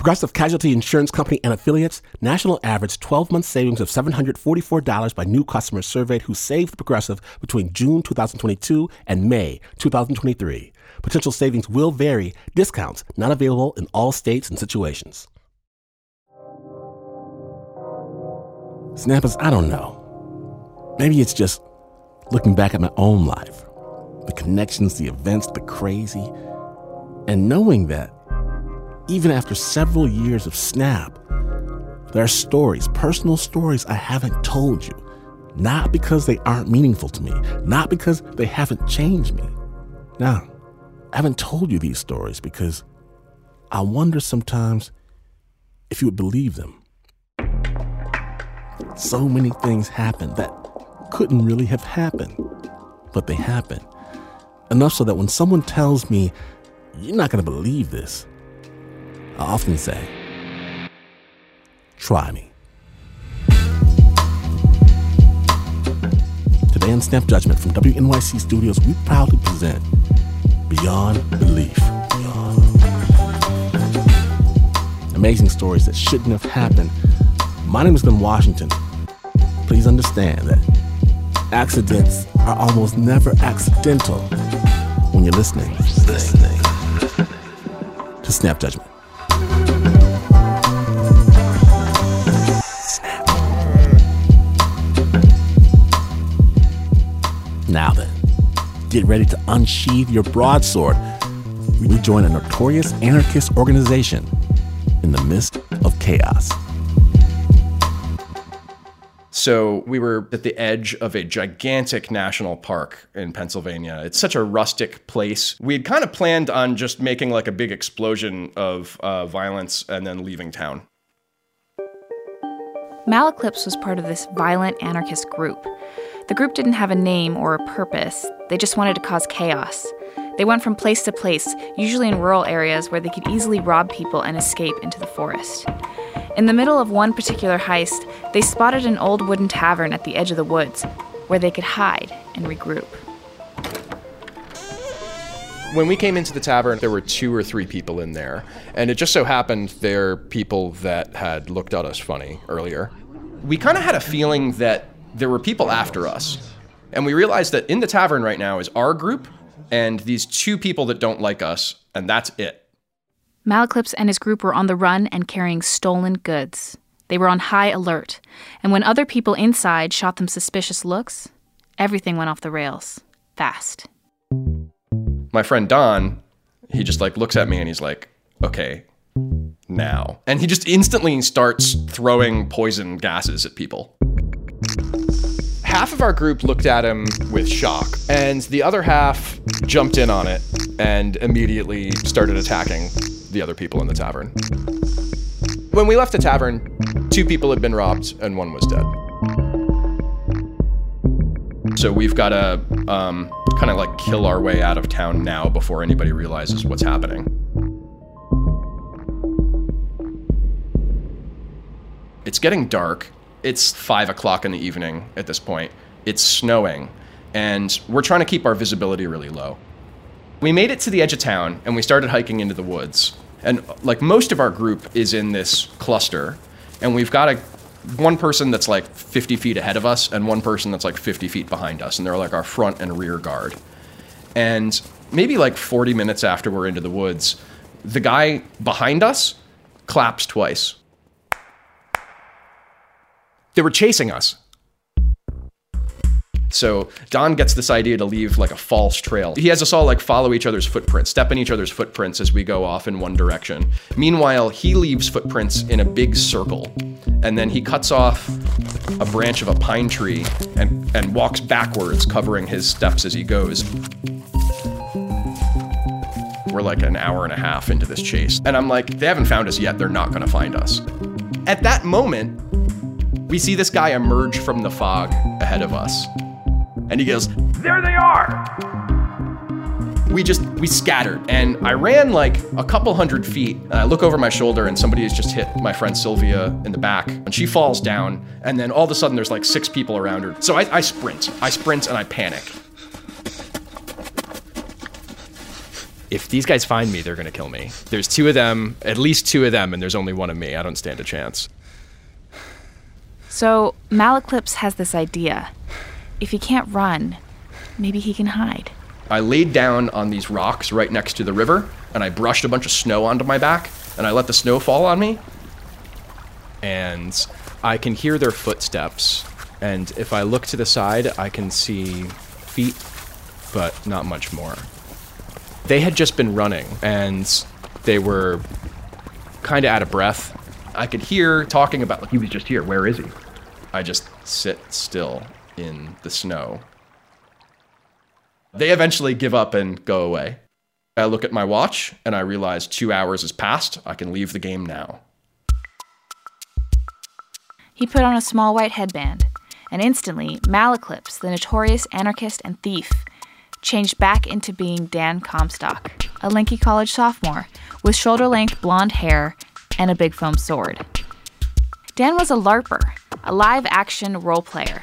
Progressive Casualty Insurance Company and affiliates national average 12 month savings of $744 by new customers surveyed who saved Progressive between June 2022 and May 2023. Potential savings will vary, discounts not available in all states and situations. Snappers, I don't know. Maybe it's just looking back at my own life, the connections, the events, the crazy, and knowing that even after several years of Snap, there are stories, personal stories I haven't told you. Not because they aren't meaningful to me, not because they haven't changed me. No, I haven't told you these stories because I wonder sometimes if you would believe them. So many things happen that couldn't really have happened, but they happened. Enough so that when someone tells me, you're not going to believe this, I often say, try me. Today on Snap Judgment from WNYC Studios, we proudly present Beyond Belief. Amazing stories that shouldn't have happened. My name is Glynn Washington. Please understand that accidents are almost never accidental when you're listening. Listening to Snap Judgment. Now then, get ready to unsheathe your broadsword. We join a notorious anarchist organization in the midst of chaos. So we were at the edge of a gigantic national park in Pennsylvania. It's such a rustic place. We had kind of planned on just making like a big explosion of uh, violence and then leaving town. Malaclypse was part of this violent anarchist group. The group didn't have a name or a purpose, they just wanted to cause chaos. They went from place to place, usually in rural areas where they could easily rob people and escape into the forest. In the middle of one particular heist, they spotted an old wooden tavern at the edge of the woods where they could hide and regroup. When we came into the tavern, there were two or three people in there, and it just so happened they're people that had looked at us funny earlier. We kind of had a feeling that there were people after us, and we realized that in the tavern right now is our group and these two people that don't like us, and that's it. Malaclypse and his group were on the run and carrying stolen goods. They were on high alert, and when other people inside shot them suspicious looks, everything went off the rails fast. My friend Don, he just like looks at me and he's like, "Okay, now." And he just instantly starts throwing poison gases at people. Half of our group looked at him with shock, and the other half jumped in on it and immediately started attacking the other people in the tavern. When we left the tavern, two people had been robbed and one was dead. So we've got to um, kind of like kill our way out of town now before anybody realizes what's happening. It's getting dark. It's five o'clock in the evening at this point. It's snowing, and we're trying to keep our visibility really low. We made it to the edge of town and we started hiking into the woods. And like most of our group is in this cluster, and we've got a one person that's like 50 feet ahead of us and one person that's like 50 feet behind us, and they're like our front and rear guard. And maybe like 40 minutes after we're into the woods, the guy behind us claps twice. They were chasing us. So Don gets this idea to leave like a false trail. He has us all like follow each other's footprints, step in each other's footprints as we go off in one direction. Meanwhile, he leaves footprints in a big circle, and then he cuts off a branch of a pine tree and, and walks backwards, covering his steps as he goes. We're like an hour and a half into this chase. And I'm like, they haven't found us yet. They're not going to find us. At that moment, we see this guy emerge from the fog ahead of us. And he goes, There they are! we just we scattered. And i ran like a couple hundred feet and i look over my shoulder and somebody has just hit my friend sylvia in the back and she falls down and then all of a sudden there's like six people around her. So i, I sprint. I sprint and i panic. If these guys find me they're going to kill me. There's two of them at least two of them and there's only one of me. I don't stand a chance So Malaclypse has this idea. If he can't run, maybe he can hide. I laid down on these rocks right next to the river, and I brushed a bunch of snow onto my back, and I let the snow fall on me. And I can hear their footsteps, and if I look to the side, I can see feet, but not much more. They had just been running, and they were kind of out of breath. I could hear talking about, like, he was just here, where is he? I just sit still in the snow they eventually give up and go away. I look at my watch and I realize two hours has passed. I can leave the game now. He put on a small white headband, and instantly, Malaclypse, the notorious anarchist and thief, changed back into being Dan Comstock, a Linky College sophomore with shoulder length blonde hair and a big foam sword. Dan was a LARPer, a live action role player.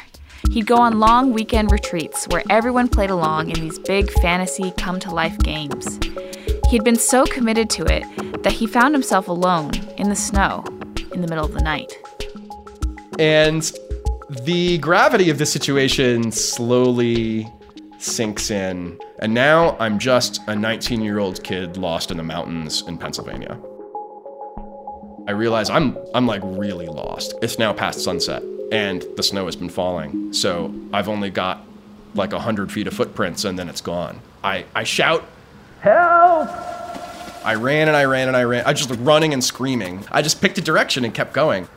He'd go on long weekend retreats where everyone played along in these big fantasy come to life games. He'd been so committed to it that he found himself alone in the snow in the middle of the night. And the gravity of the situation slowly sinks in. And now I'm just a 19 year old kid lost in the mountains in Pennsylvania. I realize I'm, I'm like really lost. It's now past sunset and the snow has been falling. So I've only got like a 100 feet of footprints and then it's gone. I, I shout, Help! I ran and I ran and I ran. I just running and screaming. I just picked a direction and kept going.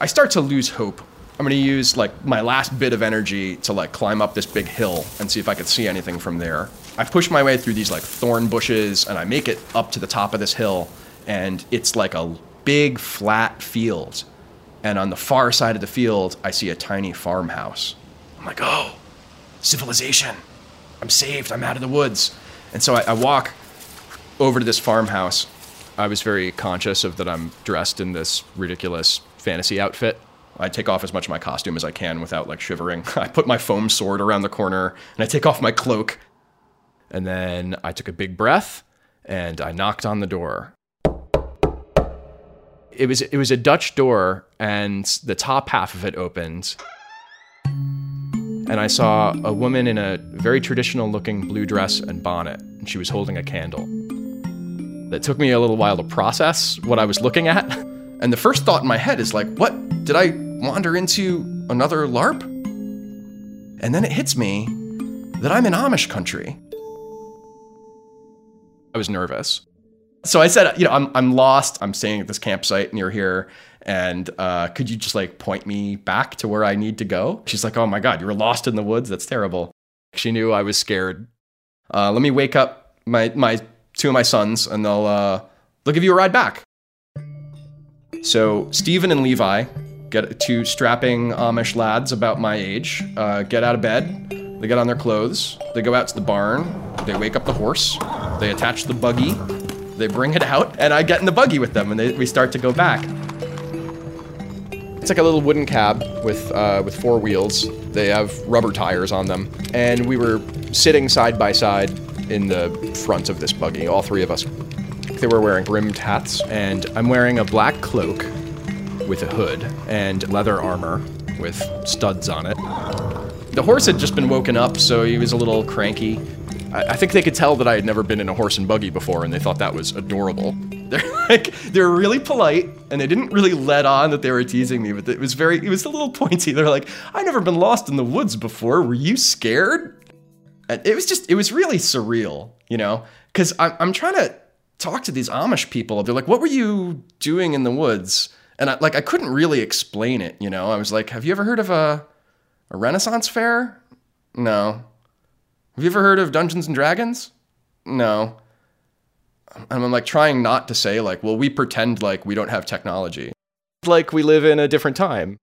I start to lose hope. I'm gonna use like my last bit of energy to like climb up this big hill and see if I could see anything from there. I push my way through these like thorn bushes and I make it up to the top of this hill and it's like a big flat field and on the far side of the field, I see a tiny farmhouse. I'm like, oh, civilization. I'm saved. I'm out of the woods. And so I, I walk over to this farmhouse. I was very conscious of that I'm dressed in this ridiculous fantasy outfit. I take off as much of my costume as I can without like shivering. I put my foam sword around the corner and I take off my cloak. And then I took a big breath and I knocked on the door it was it was a Dutch door, and the top half of it opened, and I saw a woman in a very traditional looking blue dress and bonnet, and she was holding a candle. That took me a little while to process what I was looking at, and the first thought in my head is like, what did I wander into another LARP? And then it hits me that I'm in Amish country. I was nervous so I said, you know, I'm I'm lost. I'm staying at this campsite near here, and uh, could you just like point me back to where I need to go? She's like, oh my god, you were lost in the woods. That's terrible. She knew I was scared. Uh, let me wake up my my two of my sons, and they'll uh, they'll give you a ride back. So Stephen and Levi get two strapping Amish lads about my age. Uh, get out of bed. They get on their clothes. They go out to the barn. They wake up the horse. They attach the buggy they bring it out, and I get in the buggy with them, and they, we start to go back. It's like a little wooden cab with uh, with four wheels. They have rubber tires on them, and we were sitting side by side in the front of this buggy. All three of us. They were wearing brimmed hats, and I'm wearing a black cloak with a hood and leather armor with studs on it. The horse had just been woken up, so he was a little cranky. I, I think they could tell that I had never been in a horse and buggy before, and they thought that was adorable. They're like they're really polite, and they didn't really let on that they were teasing me, but it was very it was a little pointy. They're like, "I've never been lost in the woods before. Were you scared?" And it was just it was really surreal, you know, because I'm I'm trying to talk to these Amish people. They're like, "What were you doing in the woods?" And I like I couldn't really explain it, you know. I was like, "Have you ever heard of a a Renaissance fair?" No. Have you ever heard of Dungeons and Dragons? No. And I'm like trying not to say, like, well, we pretend like we don't have technology, like we live in a different time.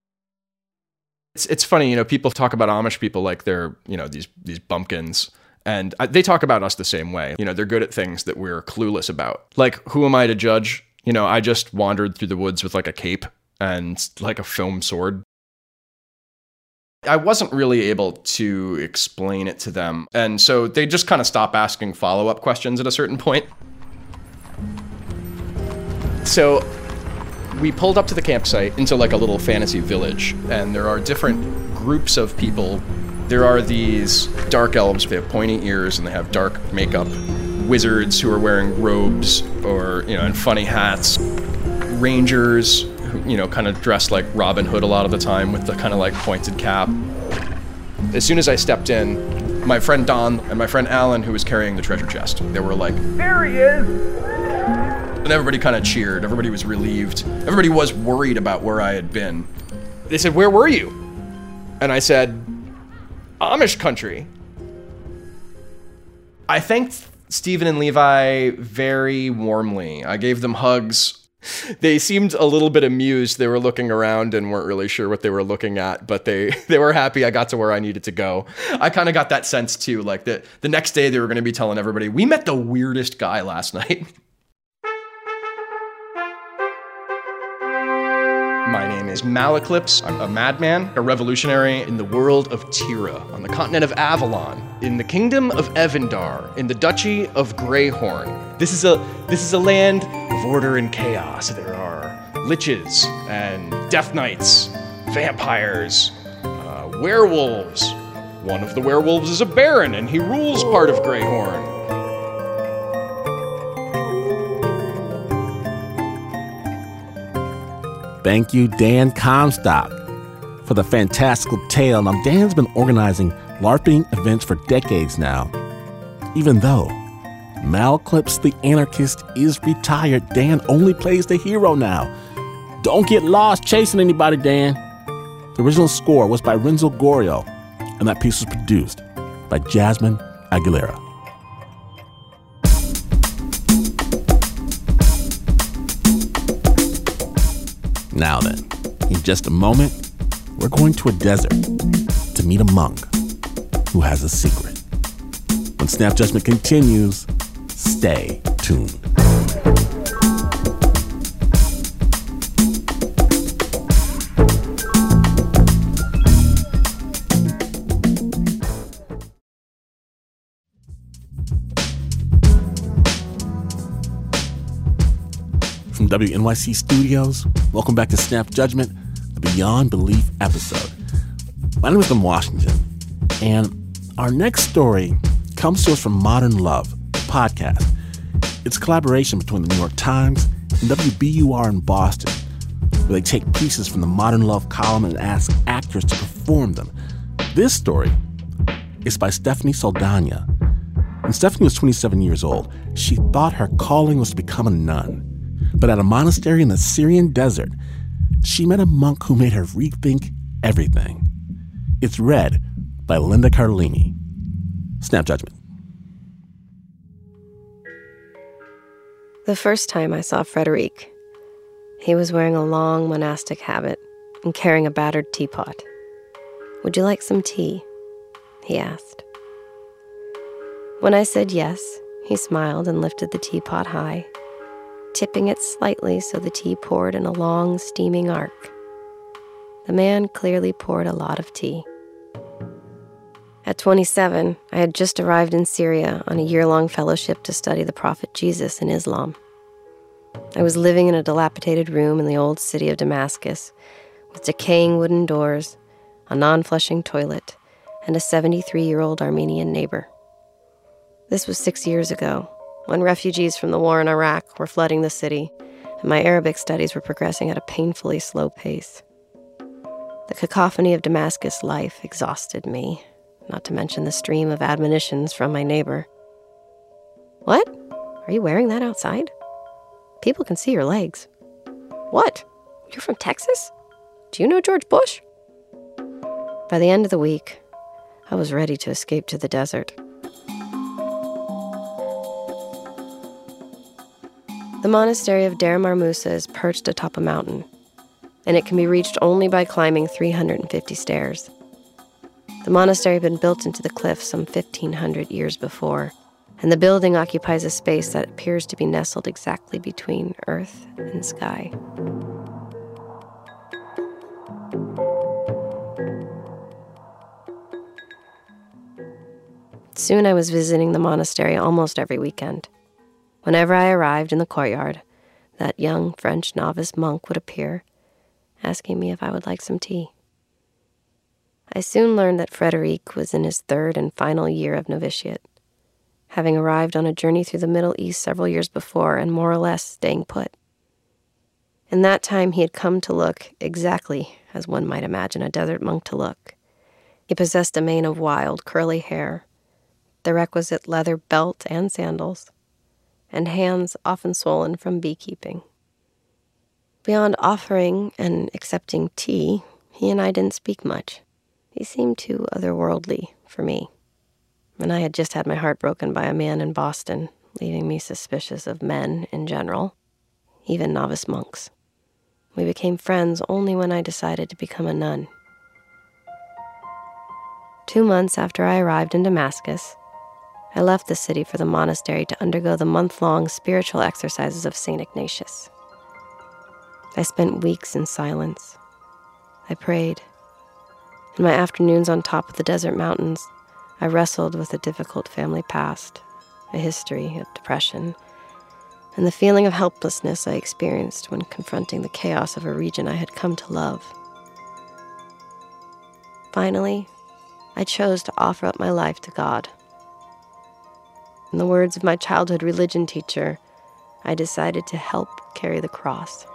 It's, it's funny, you know, people talk about Amish people like they're, you know, these, these bumpkins. And they talk about us the same way. You know, they're good at things that we're clueless about. Like, who am I to judge? You know, I just wandered through the woods with like a cape and like a foam sword. I wasn't really able to explain it to them. And so they just kind of stop asking follow up questions at a certain point. So we pulled up to the campsite into like a little fantasy village, and there are different groups of people. There are these dark elves, they have pointy ears and they have dark makeup. Wizards who are wearing robes or, you know, and funny hats. Rangers you know, kind of dressed like Robin Hood a lot of the time with the kind of like pointed cap. As soon as I stepped in, my friend Don and my friend Alan, who was carrying the treasure chest, they were like, There he is! And everybody kind of cheered. Everybody was relieved. Everybody was worried about where I had been. They said, Where were you? And I said, Amish country. I thanked Stephen and Levi very warmly. I gave them hugs. They seemed a little bit amused. They were looking around and weren't really sure what they were looking at, but they they were happy I got to where I needed to go. I kind of got that sense too, like that the next day they were going to be telling everybody, "We met the weirdest guy last night." My name is Malaclypse. I'm a madman, a revolutionary in the world of Tira, on the continent of Avalon, in the kingdom of Evandar, in the duchy of Greyhorn. This is a this is a land of order and chaos. There are liches and death knights, vampires, uh, werewolves. One of the werewolves is a baron, and he rules part of Greyhorn. Thank you, Dan Comstock, for the fantastical tale. Now, Dan's been organizing LARPing events for decades now. Even though Malaclypse the Anarchist is retired, Dan only plays the hero now. Don't get lost chasing anybody, Dan. The original score was by Renzo Gorio, and that piece was produced by Jasmine Aguilera. Now then, in just a moment, we're going to a desert to meet a monk who has a secret. When Snap Judgment continues, stay tuned. From WNYC Studios, welcome back to Snap Judgment, the Beyond Belief episode. My name is Tim Washington, and our next story comes to us from Modern Love, podcast. It's a collaboration between the New York Times and WBUR in Boston, where they take pieces from the Modern Love column and ask actors to perform them. This story is by Stephanie Saldana. When Stephanie was 27 years old, she thought her calling was to become a nun. But at a monastery in the Syrian desert, she met a monk who made her rethink everything. It's read by Linda Cardellini. Snap Judgment. The first time I saw Frederic, he was wearing a long monastic habit and carrying a battered teapot. Would you like some tea? He asked. When I said yes, he smiled and lifted the teapot high tipping it slightly so the tea poured in a long, steaming arc. The man clearly poured a lot of tea. At 27, I had just arrived in Syria on a year long fellowship to study the Prophet Jesus in Islam. I was living in a dilapidated room in the old city of Damascus with decaying wooden doors, a non flushing toilet, and a 73 year old Armenian neighbor. This was six years ago, when refugees from the war in Iraq were flooding the city, and my Arabic studies were progressing at a painfully slow pace. The cacophony of Damascus life exhausted me, not to mention the stream of admonitions from my neighbor. What? Are you wearing that outside? People can see your legs. What? You're from Texas? Do you know George Bush? By the end of the week, I was ready to escape to the desert. The monastery of Deir Musa is perched atop a mountain, and it can be reached only by climbing 350 stairs. The monastery had been built into the cliff some 1500 years before, and the building occupies a space that appears to be nestled exactly between earth and sky. Soon I was visiting the monastery almost every weekend. Whenever I arrived in the courtyard, that young French novice monk would appear, asking me if I would like some tea. I soon learned that Frederic was in his third and final year of novitiate, having arrived on a journey through the Middle East several years before and more or less staying put. In that time, he had come to look exactly as one might imagine a desert monk to look. He possessed a mane of wild, curly hair, the requisite leather belt and sandals, and hands often swollen from beekeeping. Beyond offering and accepting tea, he and I didn't speak much. He seemed too otherworldly for me. And I had just had my heart broken by a man in Boston, leaving me suspicious of men in general, even novice monks. We became friends only when I decided to become a nun. Two months after I arrived in Damascus, I left the city for the monastery to undergo the month long spiritual exercises of St. Ignatius. I spent weeks in silence. I prayed. In my afternoons on top of the desert mountains, I wrestled with a difficult family past, a history of depression, and the feeling of helplessness I experienced when confronting the chaos of a region I had come to love. Finally, I chose to offer up my life to God. In the words of my childhood religion teacher, I decided to help carry the cross.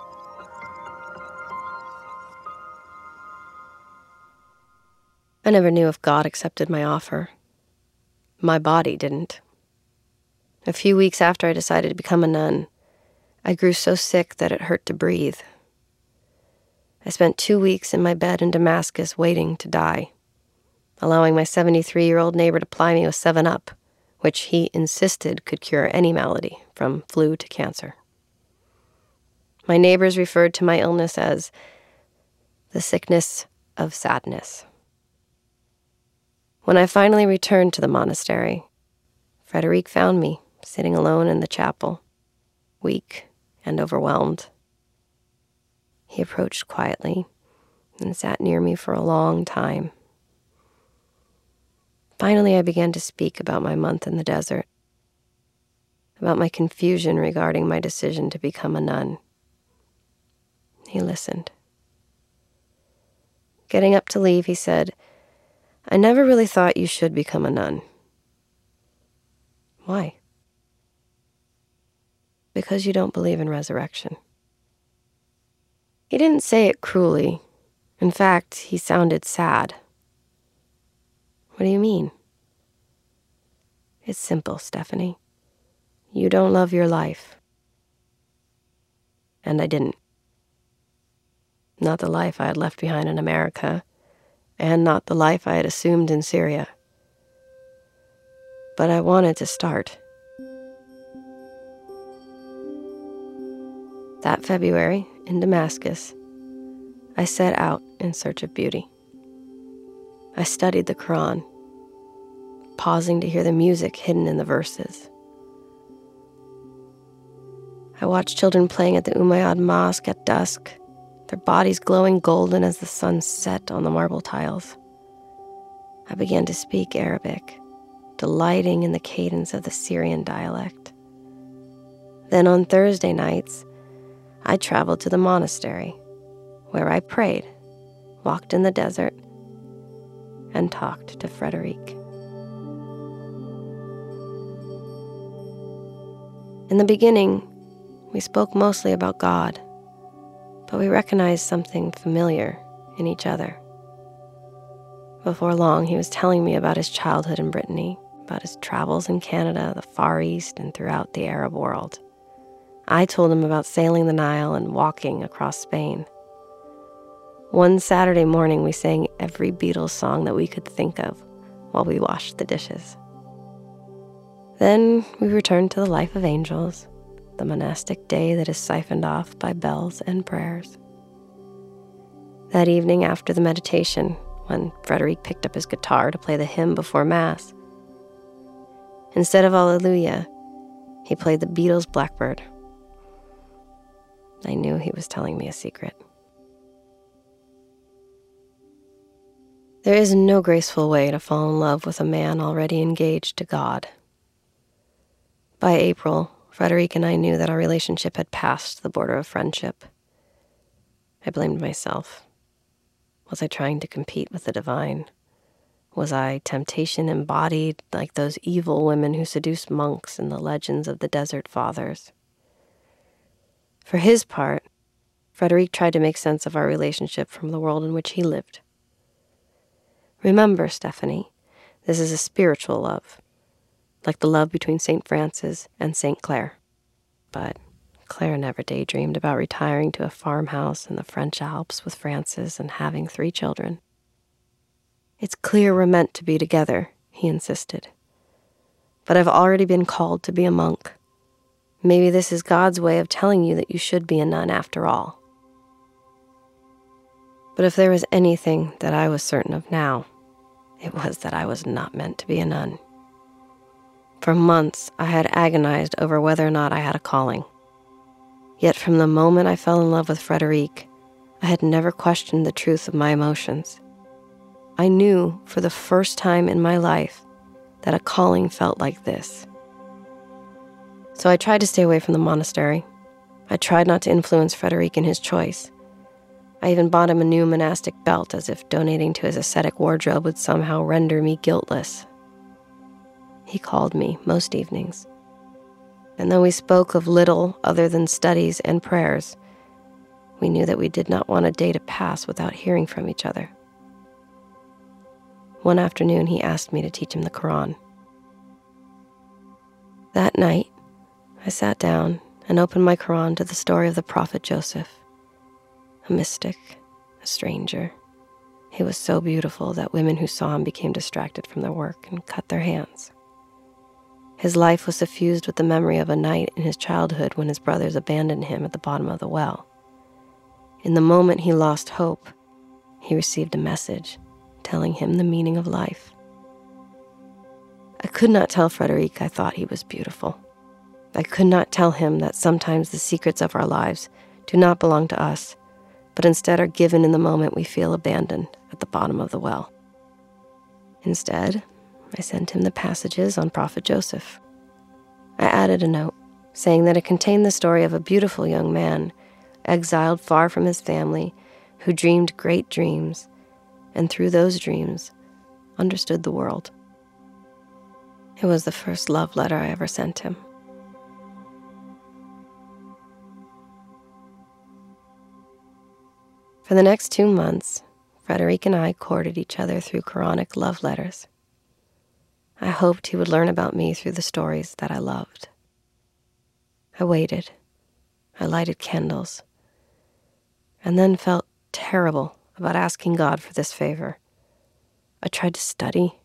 I never knew if God accepted my offer. My body didn't. A few weeks after I decided to become a nun, I grew so sick that it hurt to breathe. I spent two weeks in my bed in Damascus waiting to die, allowing my 73 year old neighbor to ply me with 7 Up which he insisted could cure any malady, from flu to cancer. My neighbors referred to my illness as the sickness of sadness. When I finally returned to the monastery, Frederic found me sitting alone in the chapel, weak and overwhelmed. He approached quietly and sat near me for a long time. Finally, I began to speak about my month in the desert, about my confusion regarding my decision to become a nun. He listened. Getting up to leave, he said, I never really thought you should become a nun. Why? Because you don't believe in resurrection. He didn't say it cruelly. In fact, he sounded sad. What do you mean? It's simple, Stephanie. You don't love your life. And I didn't. Not the life I had left behind in America, and not the life I had assumed in Syria. But I wanted to start. That February, in Damascus, I set out in search of beauty. I studied the Quran pausing to hear the music hidden in the verses. I watched children playing at the Umayyad Mosque at dusk, their bodies glowing golden as the sun set on the marble tiles. I began to speak Arabic, delighting in the cadence of the Syrian dialect. Then on Thursday nights, I traveled to the monastery, where I prayed, walked in the desert, and talked to Frederic. In the beginning, we spoke mostly about God, but we recognized something familiar in each other. Before long, he was telling me about his childhood in Brittany, about his travels in Canada, the Far East, and throughout the Arab world. I told him about sailing the Nile and walking across Spain. One Saturday morning, we sang every Beatles song that we could think of while we washed the dishes. Then we returned to the life of angels, the monastic day that is siphoned off by bells and prayers. That evening after the meditation, when Frederic picked up his guitar to play the hymn before Mass, instead of Alleluia, he played the Beatles' Blackbird. I knew he was telling me a secret. There is no graceful way to fall in love with a man already engaged to God. By April, Frederic and I knew that our relationship had passed the border of friendship. I blamed myself. Was I trying to compete with the divine? Was I temptation embodied like those evil women who seduced monks in the legends of the Desert Fathers? For his part, Frederic tried to make sense of our relationship from the world in which he lived. Remember, Stephanie, this is a spiritual love, like the love between St. Francis and St. Clare. But Clare never daydreamed about retiring to a farmhouse in the French Alps with Francis and having three children. It's clear we're meant to be together, he insisted. But I've already been called to be a monk. Maybe this is God's way of telling you that you should be a nun after all. But if there was anything that I was certain of now, it was that I was not meant to be a nun. For months, I had agonized over whether or not I had a calling. Yet from the moment I fell in love with Frederic, I had never questioned the truth of my emotions. I knew for the first time in my life that a calling felt like this. So I tried to stay away from the monastery. I tried not to influence Frederic in his choice. I even bought him a new monastic belt as if donating to his ascetic wardrobe would somehow render me guiltless. He called me most evenings. And though we spoke of little other than studies and prayers, we knew that we did not want a day to pass without hearing from each other. One afternoon, he asked me to teach him the Quran. That night, I sat down and opened my Quran to the story of the Prophet Joseph a mystic, a stranger. He was so beautiful that women who saw him became distracted from their work and cut their hands. His life was suffused with the memory of a night in his childhood when his brothers abandoned him at the bottom of the well. In the moment he lost hope, he received a message telling him the meaning of life. I could not tell Frederic I thought he was beautiful. I could not tell him that sometimes the secrets of our lives do not belong to us, but instead are given in the moment we feel abandoned at the bottom of the well. Instead, I sent him the passages on Prophet Joseph. I added a note saying that it contained the story of a beautiful young man exiled far from his family who dreamed great dreams and through those dreams understood the world. It was the first love letter I ever sent him. For the next two months, Frederic and I courted each other through Quranic love letters. I hoped he would learn about me through the stories that I loved. I waited. I lighted candles. And then felt terrible about asking God for this favor. I tried to study.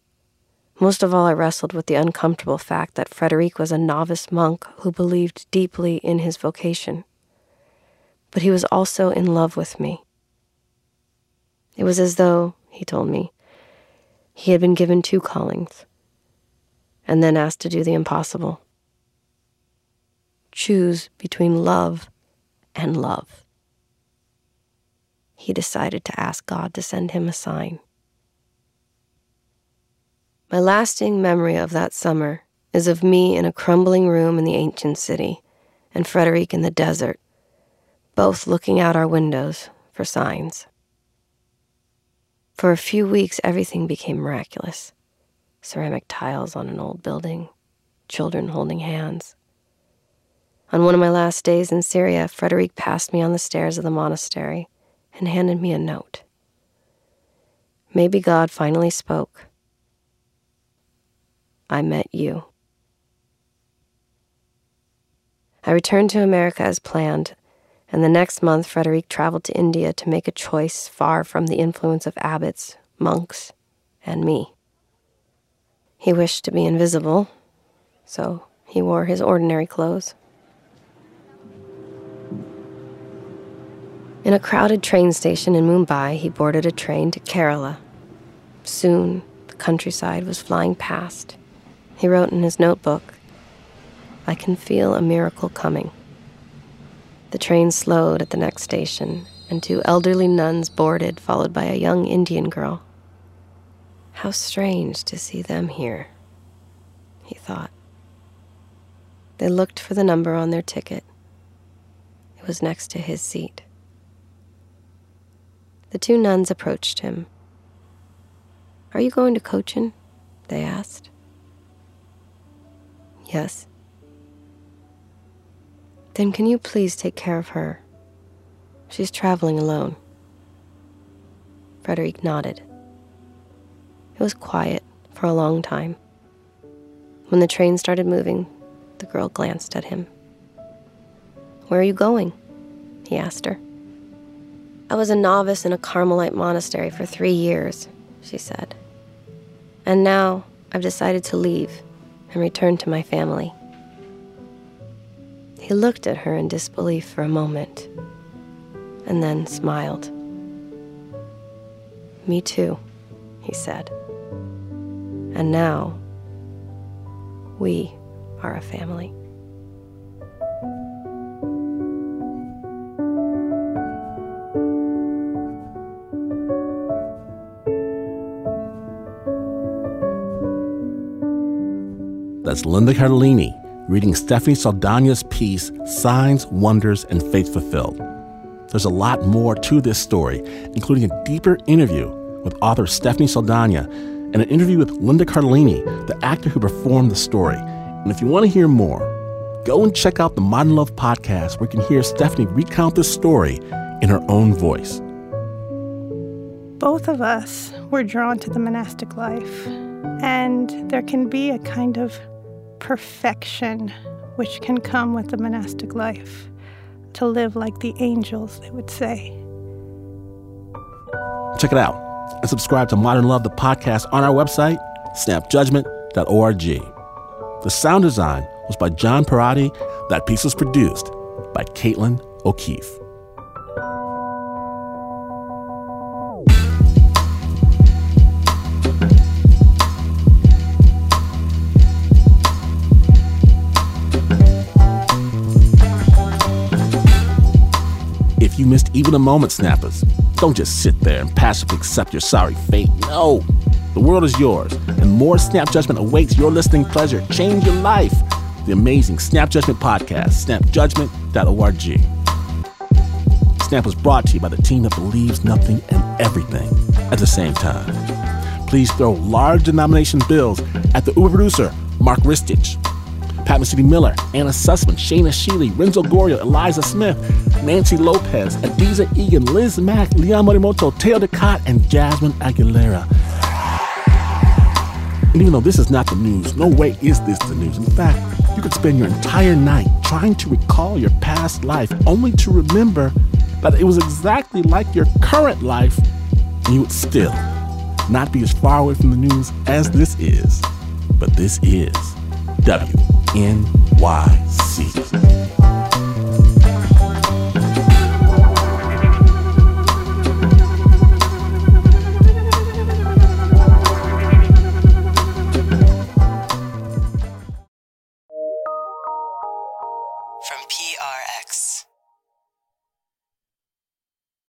Most of all, I wrestled with the uncomfortable fact that Frederic was a novice monk who believed deeply in his vocation. But he was also in love with me. It was as though, he told me, he had been given two callings and then asked to do the impossible. Choose between love and love. He decided to ask God to send him a sign. My lasting memory of that summer is of me in a crumbling room in the ancient city and Frederic in the desert, both looking out our windows for signs. For a few weeks, everything became miraculous ceramic tiles on an old building, children holding hands. On one of my last days in Syria, Frederic passed me on the stairs of the monastery and handed me a note. Maybe God finally spoke. I met you. I returned to America as planned and the next month Frederic traveled to India to make a choice far from the influence of abbots, monks, and me. He wished to be invisible, so he wore his ordinary clothes. In a crowded train station in Mumbai, he boarded a train to Kerala. Soon, the countryside was flying past. He wrote in his notebook I can feel a miracle coming. The train slowed at the next station, and two elderly nuns boarded, followed by a young Indian girl. How strange to see them here, he thought. They looked for the number on their ticket. It was next to his seat. The two nuns approached him. Are you going to Cochin? They asked. Yes. Then can you please take care of her? She's traveling alone. Frederick nodded. It was quiet for a long time. When the train started moving, the girl glanced at him. Where are you going? He asked her. I was a novice in a Carmelite monastery for three years, she said. And now I've decided to leave and return to my family. He looked at her in disbelief for a moment and then smiled. Me too, he said. And now, we are a family. That's Linda Cardellini reading Stephanie Saldana's piece, Signs, Wonders, and Faith Fulfilled. There's a lot more to this story, including a deeper interview with author Stephanie Saldana and an interview with Linda Cardellini, the actor who performed the story. And if you want to hear more, go and check out the Modern Love podcast where you can hear Stephanie recount the story in her own voice. Both of us were drawn to the monastic life, and there can be a kind of perfection which can come with the monastic life to live like the angels, they would say. Check it out and subscribe to Modern Love, the podcast, on our website, snapjudgment.org. The sound design was by John Parati. That piece was produced by Caitlin O'Keefe. Even a moment, snappers, don't just sit there and passively accept your sorry fate. No, the world is yours, and more Snap Judgment awaits your listening pleasure. Change your life. The amazing Snap Judgment podcast, snapjudgment.org. Snap was brought to you by the team that believes nothing and everything at the same time. Please throw large denomination bills at the Uber producer, Mark Ristich. Pat Mesiti-Miller, Anna Sussman, Shaina Shealy, Renzo Gorio, Eliza Smith, Nancy Lopez, Adizah Eghan, Liz Mak, Leon Morimoto, Teo Ducot, and Jasmine Aguilera. And even though this is not the news, no way is this the news. In fact, you could spend your entire night trying to recall your past life only to remember that it was exactly like your current life, and you would still not be as far away from the news as this is. But this is WNYC.